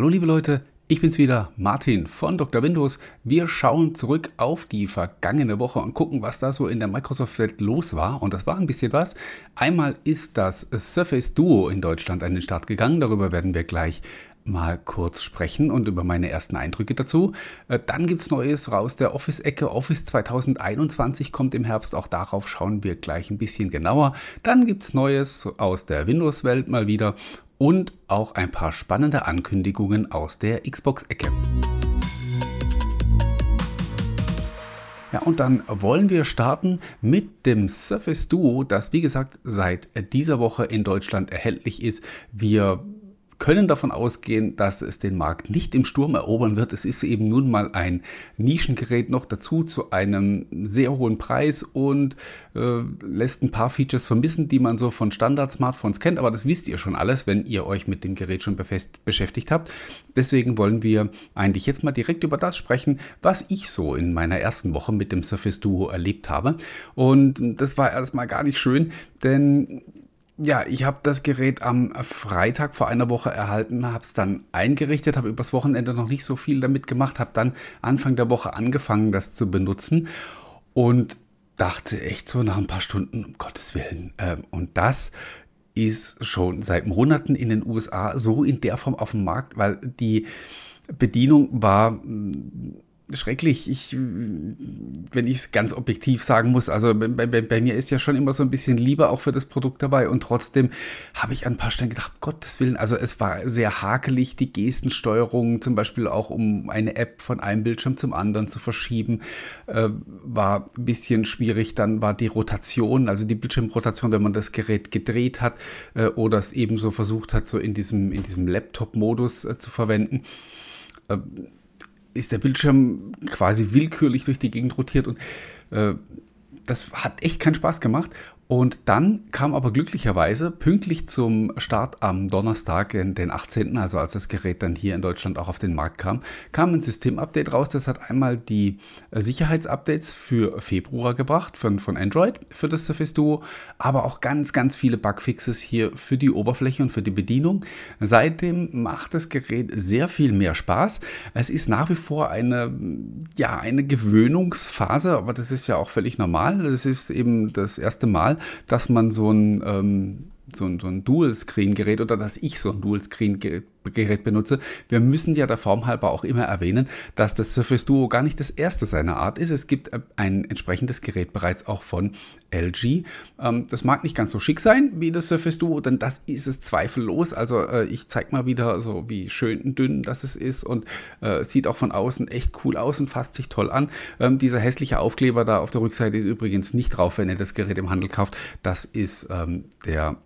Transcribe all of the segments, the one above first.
Hallo liebe Leute, ich bin's wieder, Martin von Dr. Windows. Wir schauen zurück auf die vergangene Woche und gucken, was da so in der Microsoft-Welt los war. Und das war ein bisschen was. Einmal ist das Surface Duo in Deutschland an den Start gegangen. Darüber werden wir gleich mal kurz sprechen und über meine ersten Eindrücke dazu. Äh, dann gibt es Neues raus der Office-Ecke. Office 2021 kommt im Herbst. Auch darauf schauen wir gleich ein bisschen genauer. Dann gibt es Neues aus der Windows-Welt mal wieder und auch ein paar spannende Ankündigungen aus der Xbox-Ecke. Ja, und dann wollen wir starten mit dem Surface Duo, das wie gesagt seit dieser Woche in Deutschland erhältlich ist. Wir können davon ausgehen, dass es den Markt nicht im Sturm erobern wird. Es ist eben nun mal ein Nischengerät noch dazu zu einem sehr hohen Preis und äh, lässt ein paar Features vermissen, die man so von Standard-Smartphones kennt. Aber das wisst ihr schon alles, wenn ihr euch mit dem Gerät schon beschäftigt habt. Deswegen wollen wir eigentlich jetzt mal direkt über das sprechen, was ich so in meiner ersten Woche mit dem Surface Duo erlebt habe. Und das war erstmal gar nicht schön, denn ja, ich habe das Gerät am Freitag vor einer Woche erhalten, habe es dann eingerichtet, habe übers Wochenende noch nicht so viel damit gemacht, habe dann Anfang der Woche angefangen, das zu benutzen und dachte echt so nach ein paar Stunden, um Gottes Willen. Äh, und das ist schon seit Monaten in den USA so in der Form auf dem Markt, weil die Bedienung war schrecklich. Ich, wenn ich es ganz objektiv sagen muss, also bei, bei, bei, mir ist ja schon immer so ein bisschen Liebe auch für das Produkt dabei und trotzdem habe ich an ein paar Stellen gedacht, Gottes Willen, also es war sehr hakelig, die Gestensteuerung, zum Beispiel auch um eine App von einem Bildschirm zum anderen zu verschieben, äh, war ein bisschen schwierig. Dann war die Rotation, also die Bildschirmrotation, wenn man das Gerät gedreht hat äh, oder es eben so versucht hat, so in diesem, in diesem Laptop-Modus äh, zu verwenden äh, ist der Bildschirm quasi willkürlich durch die Gegend rotiert und äh, das hat echt keinen Spaß gemacht. Und dann kam aber glücklicherweise pünktlich zum Start am Donnerstag, den 18., also als das Gerät dann hier in Deutschland auch auf den Markt kam, kam ein Systemupdate raus. Das hat einmal die Sicherheitsupdates für Februar gebracht von, von Android für das Surface Duo, aber auch ganz, ganz viele Bugfixes hier für die Oberfläche und für die Bedienung. Seitdem macht das Gerät sehr viel mehr Spaß. Es ist nach wie vor eine, ja, eine Gewöhnungsphase, aber das ist ja auch völlig normal. Es ist eben das erste Mal, dass man so ein, ähm, so ein, so ein Dual-Screen-Gerät oder dass ich so ein Dual-Screen-Gerät Gerät benutze. Wir müssen ja der Form halber auch immer erwähnen, dass das Surface Duo gar nicht das erste seiner Art ist. Es gibt äh, ein entsprechendes Gerät bereits auch von LG. Ähm, das mag nicht ganz so schick sein wie das Surface Duo, denn das ist es zweifellos. Also äh, ich zeige mal wieder so, wie schön dünn das ist und äh, sieht auch von außen echt cool aus und fasst sich toll an. Ähm, dieser hässliche Aufkleber da auf der Rückseite ist übrigens nicht drauf, wenn ihr das Gerät im Handel kauft. Das ist ähm, der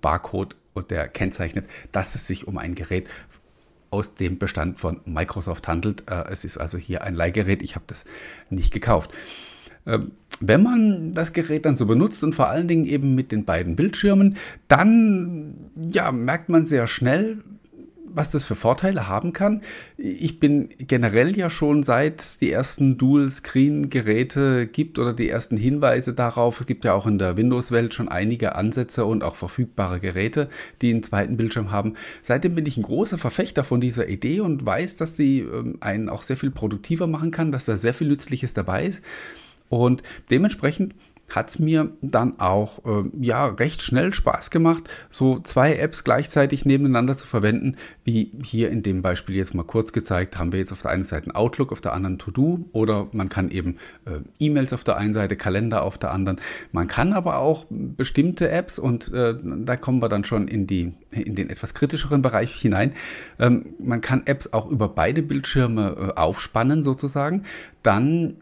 Barcode und der kennzeichnet, dass es sich um ein Gerät aus dem Bestand von Microsoft handelt. Äh, es ist also hier ein Leihgerät. Ich habe das nicht gekauft. Ähm, wenn man das Gerät dann so benutzt und vor allen Dingen eben mit den beiden Bildschirmen, dann ja, merkt man sehr schnell, was das für Vorteile haben kann. Ich bin generell ja schon seit es die ersten Dual-Screen-Geräte gibt oder die ersten Hinweise darauf, es gibt ja auch in der Windows-Welt schon einige Ansätze und auch verfügbare Geräte, die einen zweiten Bildschirm haben. Seitdem bin ich ein großer Verfechter von dieser Idee und weiß, dass sie ähm, einen auch sehr viel produktiver machen kann, dass da sehr viel Nützliches dabei ist. Und dementsprechend hat es mir dann auch äh, ja recht schnell Spaß gemacht, so zwei Apps gleichzeitig nebeneinander zu verwenden, wie hier in dem Beispiel jetzt mal kurz gezeigt, haben wir jetzt auf der einen Seite Outlook, auf der anderen To-Do oder man kann eben äh, E-Mails auf der einen Seite, Kalender auf der anderen. Man kann aber auch bestimmte Apps und äh, da kommen wir dann schon in die in den etwas kritischeren Bereich hinein. Ähm, man kann Apps auch über beide Bildschirme äh, aufspannen sozusagen. Dann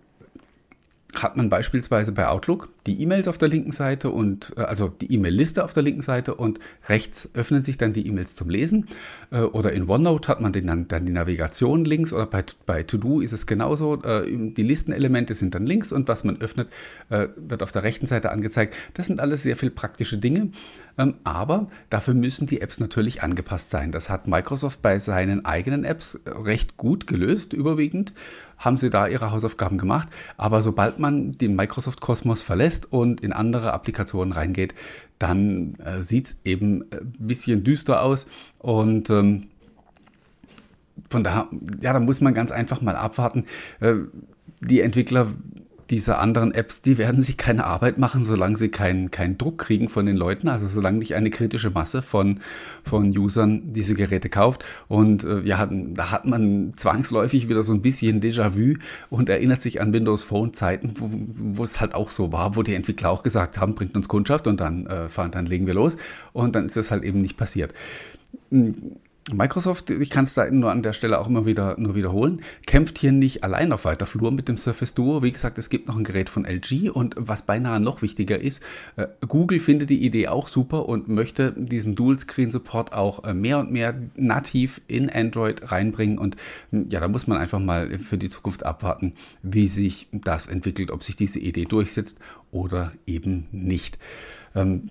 hat man beispielsweise bei Outlook die E-Mails auf der linken Seite und äh, also die E-Mail-Liste auf der linken Seite und rechts öffnen sich dann die E-Mails zum Lesen. Äh, oder in OneNote hat man dann, dann die Navigation links oder bei, bei To-Do ist es genauso. Äh, die Listenelemente sind dann links und was man öffnet, wird auf der rechten Seite angezeigt. Das sind alles sehr viel praktische Dinge. Ähm, aber dafür müssen die Apps natürlich angepasst sein. Das hat Microsoft bei seinen eigenen Apps recht gut gelöst, überwiegend haben sie da ihre Hausaufgaben gemacht. Aber sobald man den Microsoft-Kosmos verlässt und in andere Applikationen reingeht, dann äh, sieht es eben ein bisschen düster aus. Und ähm, von daher, ja, da muss man ganz einfach mal abwarten. Äh, die Entwickler dieser anderen Apps, die werden sich keine Arbeit machen, solange sie keinen keinen Druck kriegen von den Leuten, also solange nicht eine kritische Masse von, von Usern diese Geräte kauft. Und äh, ja, da hat man zwangsläufig wieder so ein bisschen Déjà-vu und erinnert sich an Windows Phone Zeiten, wo, wo es halt auch so war, wo die Entwickler auch gesagt haben, bringt uns Kundschaft und dann äh, fahren, dann legen wir los. Und dann ist das halt eben nicht passiert. Microsoft, ich kann es da nur an der Stelle auch immer wieder nur wiederholen, kämpft hier nicht allein auf weiter Flur mit dem Surface Duo. Wie gesagt, es gibt noch ein Gerät von LG und was beinahe noch wichtiger ist, äh, Google findet die Idee auch super und möchte diesen Dual Screen Support auch äh, mehr und mehr nativ in Android reinbringen und hm, ja, da muss man einfach mal für die Zukunft abwarten, wie sich das entwickelt, ob sich diese Idee durchsetzt oder eben nicht. Ähm,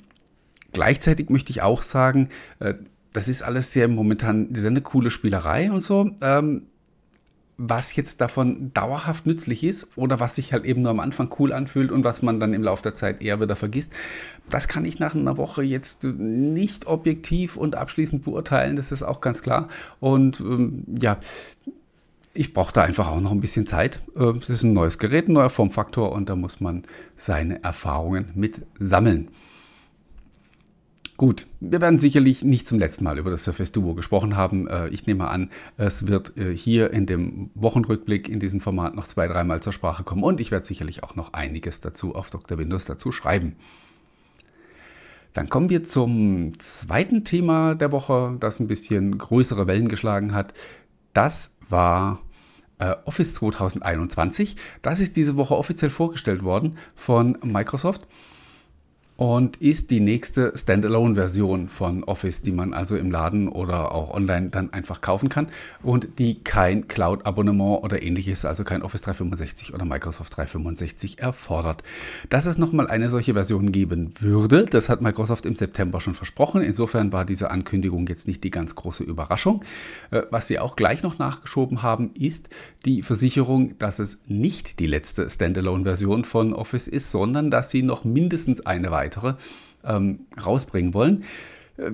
gleichzeitig möchte ich auch sagen, äh, das ist alles sehr momentan sehr eine coole Spielerei und so. Ähm, was jetzt davon dauerhaft nützlich ist oder was sich halt eben nur am Anfang cool anfühlt und was man dann im Laufe der Zeit eher wieder vergisst, das kann ich nach einer Woche jetzt nicht objektiv und abschließend beurteilen, das ist auch ganz klar. Und ähm, ja, ich brauche da einfach auch noch ein bisschen Zeit. Ähm, es ist ein neues Gerät, ein neuer Formfaktor und da muss man seine Erfahrungen mit sammeln. Gut, wir werden sicherlich nicht zum letzten Mal über das Surface Duo gesprochen haben. Äh, ich nehme an, es wird äh, hier in dem Wochenrückblick in diesem Format noch zwei, dreimal zur Sprache kommen und ich werde sicherlich auch noch einiges dazu auf Dr. Windows dazu schreiben. Dann kommen wir zum zweiten Thema der Woche, das ein bisschen größere Wellen geschlagen hat. Das war äh, Office 2021. Das ist diese Woche offiziell vorgestellt worden von Microsoft und ist die nächste Standalone-Version von Office, die man also im Laden oder auch online dann einfach kaufen kann und die kein Cloud-Abonnement oder ähnliches, also kein Office 365 oder Microsoft 365 erfordert. Dass es nochmal eine solche Version geben würde, das hat Microsoft im September schon versprochen. Insofern war diese Ankündigung jetzt nicht die ganz große Überraschung. Äh, was sie auch gleich noch nachgeschoben haben, ist die Versicherung, dass es nicht die letzte Standalone-Version von Office ist, sondern dass sie noch mindestens eine weitere weitere ähm, rausbringen wollen. Äh,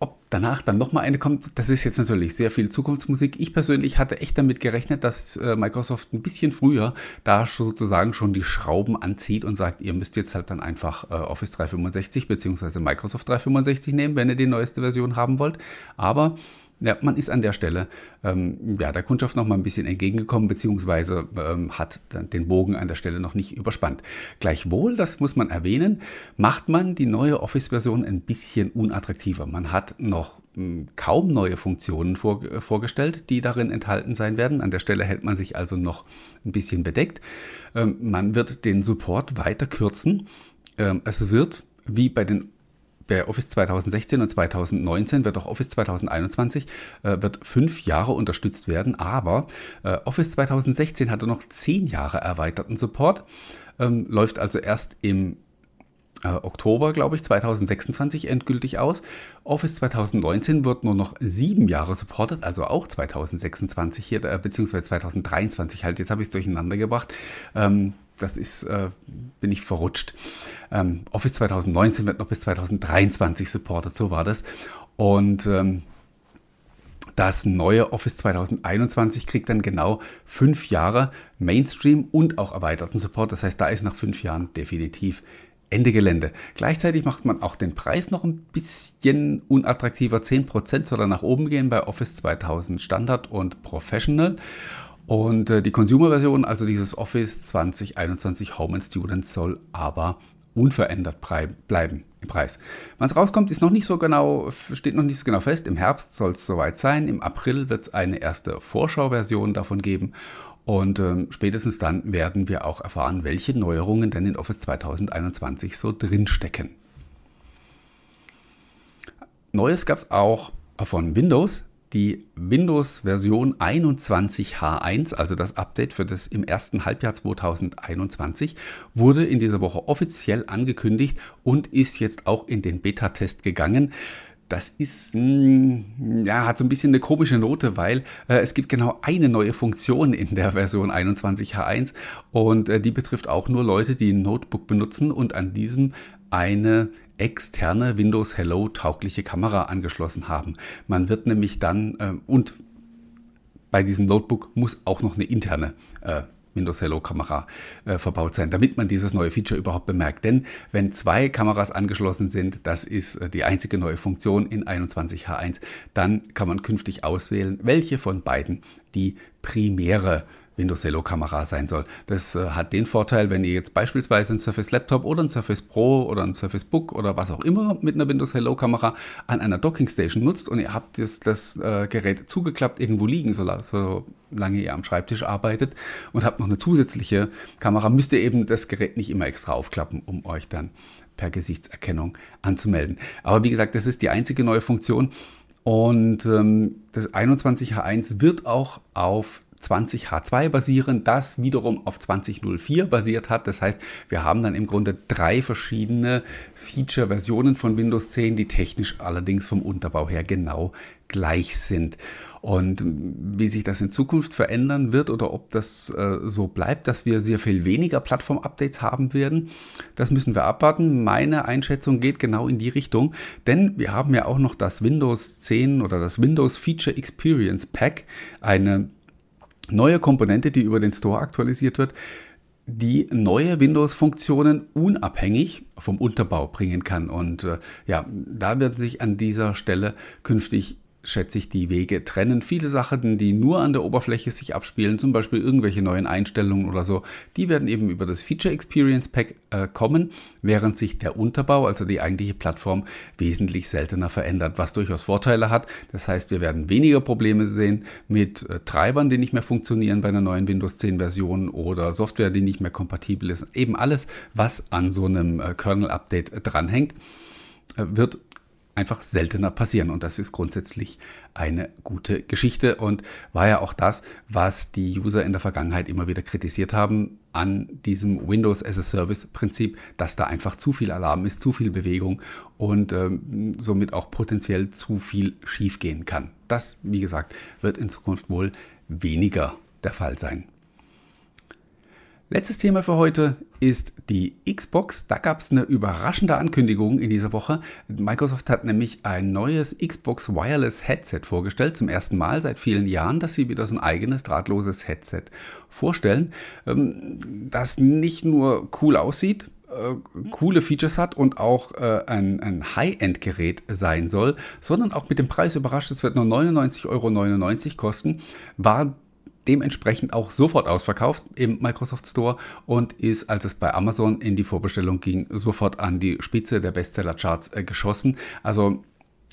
ob danach dann nochmal eine kommt, das ist jetzt natürlich sehr viel Zukunftsmusik. Ich persönlich hatte echt damit gerechnet, dass äh, Microsoft ein bisschen früher da sozusagen schon die Schrauben anzieht und sagt, ihr müsst jetzt halt dann einfach äh, Office 365 bzw. Microsoft 365 nehmen, wenn ihr die neueste Version haben wollt. Aber ja, man ist an der Stelle ähm, ja, der Kundschaft noch mal ein bisschen entgegengekommen, beziehungsweise ähm, hat den Bogen an der Stelle noch nicht überspannt. Gleichwohl, das muss man erwähnen, macht man die neue Office-Version ein bisschen unattraktiver. Man hat noch hm, kaum neue Funktionen vor, äh, vorgestellt, die darin enthalten sein werden. An der Stelle hält man sich also noch ein bisschen bedeckt. Ähm, man wird den Support weiter kürzen. Ähm, es wird wie bei den bei Office 2016 und 2019 wird auch Office 2021 äh, wird fünf Jahre unterstützt werden, aber äh, Office 2016 hatte noch zehn Jahre erweiterten Support, ähm, läuft also erst im äh, Oktober, glaube ich, 2026 endgültig aus. Office 2019 wird nur noch sieben Jahre supportet, also auch 2026 hier, äh, beziehungsweise 2023 halt. Jetzt habe ich es durcheinander gebracht. Ähm, das ist, äh, bin ich verrutscht. Ähm, Office 2019 wird noch bis 2023 supportet, so war das. Und ähm, das neue Office 2021 kriegt dann genau fünf Jahre Mainstream und auch erweiterten Support. Das heißt, da ist nach fünf Jahren definitiv Ende Gelände. Gleichzeitig macht man auch den Preis noch ein bisschen unattraktiver. 10% soll er nach oben gehen bei Office 2000 Standard und Professional. Und äh, die Consumer-Version, also dieses Office 2021 Home and Student, soll aber unverändert bleiben im Preis. Wann es rauskommt, ist noch nicht so genau, steht noch nicht so genau fest. Im Herbst soll es soweit sein. Im April wird es eine erste Vorschauversion davon geben. Und äh, spätestens dann werden wir auch erfahren, welche Neuerungen denn in Office 2021 so drinstecken. Neues gab es auch von Windows die Windows-Version 21H1, also das Update für das im ersten Halbjahr 2021, wurde in dieser Woche offiziell angekündigt und ist jetzt auch in den Beta-Test gegangen. Das ist, hm, ja, hat so ein bisschen eine komische Note, weil äh, es gibt genau eine neue Funktion in der Version 21H1 und äh, die betrifft auch nur Leute, die ein Notebook benutzen und an diesem eine externe Windows Hello taugliche Kamera angeschlossen haben. Man wird nämlich dann äh, und bei diesem Notebook muss auch noch eine interne äh, Windows Hello Kamera äh, verbaut sein, damit man dieses neue Feature überhaupt bemerkt. Denn wenn zwei Kameras angeschlossen sind, das ist äh, die einzige neue Funktion in 21H1, dann kann man künftig auswählen, welche von beiden die primäre Windows Hello Kamera sein soll. Das äh, hat den Vorteil, wenn ihr jetzt beispielsweise ein Surface Laptop oder ein Surface Pro oder ein Surface Book oder was auch immer mit einer Windows Hello Kamera an einer Docking Station nutzt und ihr habt das, das äh, Gerät zugeklappt irgendwo liegen, solange ihr am Schreibtisch arbeitet und habt noch eine zusätzliche Kamera, müsst ihr eben das Gerät nicht immer extra aufklappen, um euch dann per Gesichtserkennung anzumelden. Aber wie gesagt, das ist die einzige neue Funktion. Und ähm, das 21H1 wird auch auf 20H2 basieren, das wiederum auf 2004 basiert hat. Das heißt, wir haben dann im Grunde drei verschiedene Feature-Versionen von Windows 10, die technisch allerdings vom Unterbau her genau gleich sind. Und wie sich das in Zukunft verändern wird oder ob das äh, so bleibt, dass wir sehr viel weniger Plattform-Updates haben werden, das müssen wir abwarten. Meine Einschätzung geht genau in die Richtung, denn wir haben ja auch noch das Windows 10 oder das Windows Feature Experience Pack, eine neue Komponente, die über den Store aktualisiert wird, die neue Windows-Funktionen unabhängig vom Unterbau bringen kann. Und äh, ja, da wird sich an dieser Stelle künftig schätze ich, die Wege trennen. Viele Sachen, die nur an der Oberfläche sich abspielen, zum Beispiel irgendwelche neuen Einstellungen oder so, die werden eben über das Feature Experience Pack äh, kommen, während sich der Unterbau, also die eigentliche Plattform, wesentlich seltener verändert, was durchaus Vorteile hat. Das heißt, wir werden weniger Probleme sehen mit äh, Treibern, die nicht mehr funktionieren bei einer neuen Windows 10 Version oder Software, die nicht mehr kompatibel ist. Eben alles, was an so einem äh, Kernel-Update dranhängt, äh, wird einfach seltener passieren. Und das ist grundsätzlich eine gute Geschichte und war ja auch das, was die User in der Vergangenheit immer wieder kritisiert haben an diesem Windows as a Service Prinzip, dass da einfach zu viel Alarm ist, zu viel Bewegung und ähm, somit auch potenziell zu viel schiefgehen kann. Das, wie gesagt, wird in Zukunft wohl weniger der Fall sein. Letztes Thema für heute ist die Xbox. Da gab es eine überraschende Ankündigung in dieser Woche. Microsoft hat nämlich ein neues Xbox Wireless Headset vorgestellt. Zum ersten Mal seit vielen Jahren, dass sie wieder so ein eigenes drahtloses Headset vorstellen, ähm, das nicht nur cool aussieht, äh, coole Features hat und auch äh, ein, ein High-End-Gerät sein soll, sondern auch mit dem Preis überrascht. Es wird nur 99,99 Euro kosten. War dementsprechend auch sofort ausverkauft im Microsoft Store und ist, als es bei Amazon in die Vorbestellung ging, sofort an die Spitze der Bestseller-Charts äh, geschossen. Also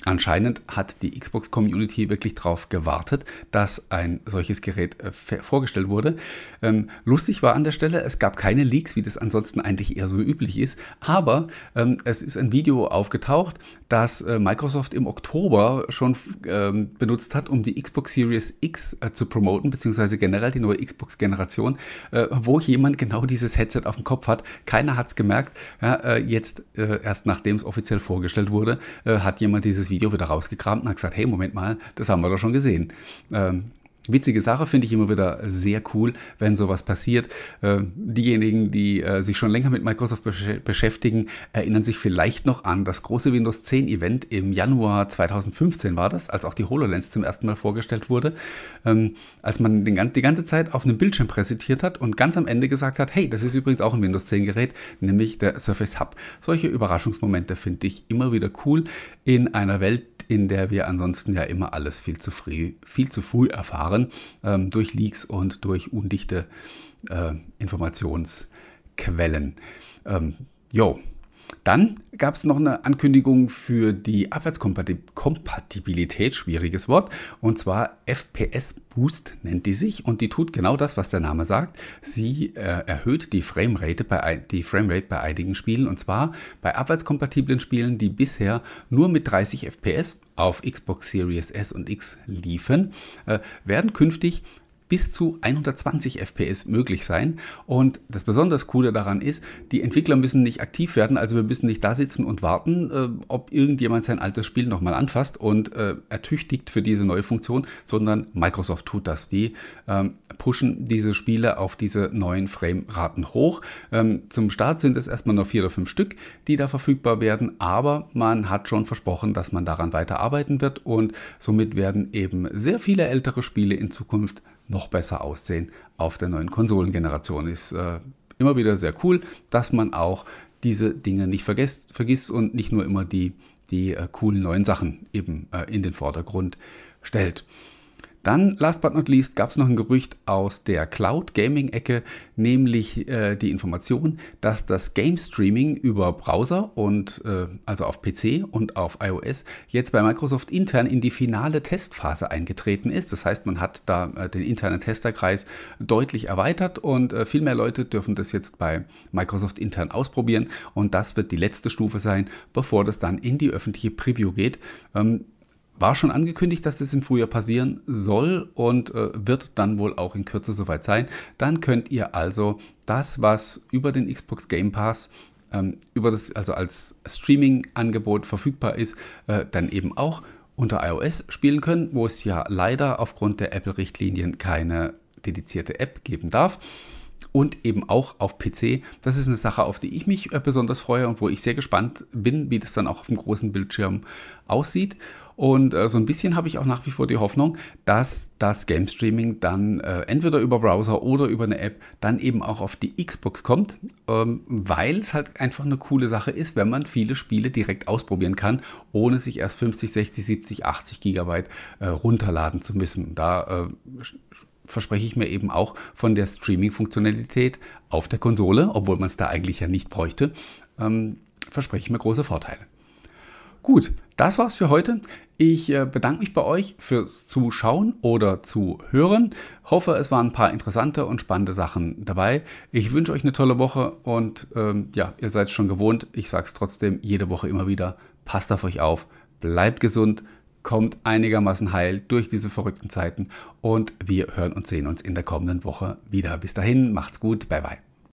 Anscheinend hat die Xbox-Community wirklich darauf gewartet, dass ein solches Gerät äh, vorgestellt wurde. Ähm, lustig war an der Stelle, es gab keine Leaks, wie das ansonsten eigentlich eher so üblich ist, aber ähm, es ist ein Video aufgetaucht, das äh, Microsoft im Oktober schon ähm, benutzt hat, um die Xbox Series X äh, zu promoten, beziehungsweise generell die neue Xbox-Generation, äh, wo jemand genau dieses Headset auf dem Kopf hat. Keiner hat es gemerkt. Ja, äh, jetzt, erst nachdem es offiziell vorgestellt wurde, hat jemand dieses dieses Video wieder rausgekramt und hat gesagt, hey, Moment mal, das haben wir doch schon gesehen. Ähm, Witzige Sache finde ich immer wieder sehr cool, wenn sowas passiert. Äh, diejenigen, die äh, sich schon länger mit Microsoft beschäftigen, erinnern sich vielleicht noch an das große Windows 10 Event im Januar 2015 war das, als auch die HoloLens zum ersten Mal vorgestellt wurde, ähm, als man die ganze Zeit auf einem Bildschirm präsentiert hat und ganz am Ende gesagt hat, hey, das ist übrigens auch ein Windows 10 Gerät, nämlich der Surface Hub. Solche Überraschungsmomente finde ich immer wieder cool in einer Welt, in der wir ansonsten ja immer alles viel zu früh, viel zu früh erfahren, ähm, durch Leaks und durch undichte äh, Informationsquellen. Ähm, jo, dann gab es noch eine Ankündigung für die Abwärtskompatibilität, schwieriges Wort, und zwar FPS Boost nennt die sich. Und die tut genau das, was der Name sagt. Sie äh, erhöht die Framerate, bei, die bei einigen Spielen. Und zwar bei abwärtskompatiblen Spielen, die bisher nur mit 30 FPS auf Xbox Series S und X liefen, äh, werden künftig bis zu 120 FPS möglich sein. Und das besonders Coole daran ist, die Entwickler müssen nicht aktiv werden, also wir müssen nicht da sitzen und warten, äh, ob irgendjemand sein altes Spiel nochmal anfasst und äh, ertüchtigt für diese neue Funktion, sondern Microsoft tut das. Die ähm, pushen diese Spiele auf diese neuen Frame-Raten hoch. Ähm, zum Start sind es erstmal nur vier oder fünf Stück, die da verfügbar werden, aber man hat schon versprochen, dass man daran weiter arbeiten wird und somit werden eben sehr viele ältere Spiele in Zukunft noch besser aussehen auf der neuen Konsolengeneration. Ist äh, immer wieder sehr cool, dass man auch diese Dinge nicht vergesst, vergisst und nicht nur immer die, die äh, coolen neuen Sachen eben äh, in den Vordergrund stellt. Dann, last but not least, gab es noch ein Gerücht aus der Cloud Gaming Ecke, nämlich äh, die Information, dass das Game Streaming über Browser und äh, also auf PC und auf iOS jetzt bei Microsoft intern in die finale Testphase eingetreten ist. Das heißt, man hat da äh, den internen Testerkreis deutlich erweitert und äh, viel mehr Leute dürfen das jetzt bei Microsoft intern ausprobieren und das wird die letzte Stufe sein, bevor das dann in die öffentliche Preview geht. Ähm, war schon angekündigt, dass das im Frühjahr passieren soll und äh, wird dann wohl auch in Kürze soweit sein. Dann könnt ihr also das, was über den Xbox Game Pass ähm, über das, also als Streaming-Angebot verfügbar ist, äh, dann eben auch unter iOS spielen können, wo es ja leider aufgrund der Apple-Richtlinien keine dedizierte App geben darf und eben auch auf PC. Das ist eine Sache, auf die ich mich äh, besonders freue und wo ich sehr gespannt bin, wie das dann auch auf dem großen Bildschirm aussieht. Und äh, so ein bisschen habe ich auch nach wie vor die Hoffnung, dass das Game Streaming dann äh, entweder über Browser oder über eine App dann eben auch auf die Xbox kommt, ähm, weil es halt einfach eine coole Sache ist, wenn man viele Spiele direkt ausprobieren kann, ohne sich erst 50, 60, 70, 80 Gigabyte äh, runterladen zu müssen. Da äh, verspreche ich mir eben auch von der Streaming-Funktionalität auf der Konsole, obwohl man es da eigentlich ja nicht bräuchte, ähm, verspreche ich mir große Vorteile. Gut, das war's für heute. Ich äh, bedanke mich bei euch fürs Zuschauen oder Zuhören. Hoffe, es waren ein paar interessante und spannende Sachen dabei. Ich wünsche euch eine tolle Woche und ähm, ja, ihr seid schon gewohnt. Ich sage es trotzdem jede Woche immer wieder. Passt auf euch auf, bleibt gesund, kommt einigermaßen heil durch diese verrückten Zeiten und wir hören und sehen uns in der kommenden Woche wieder. Bis dahin, macht's gut, bye bye.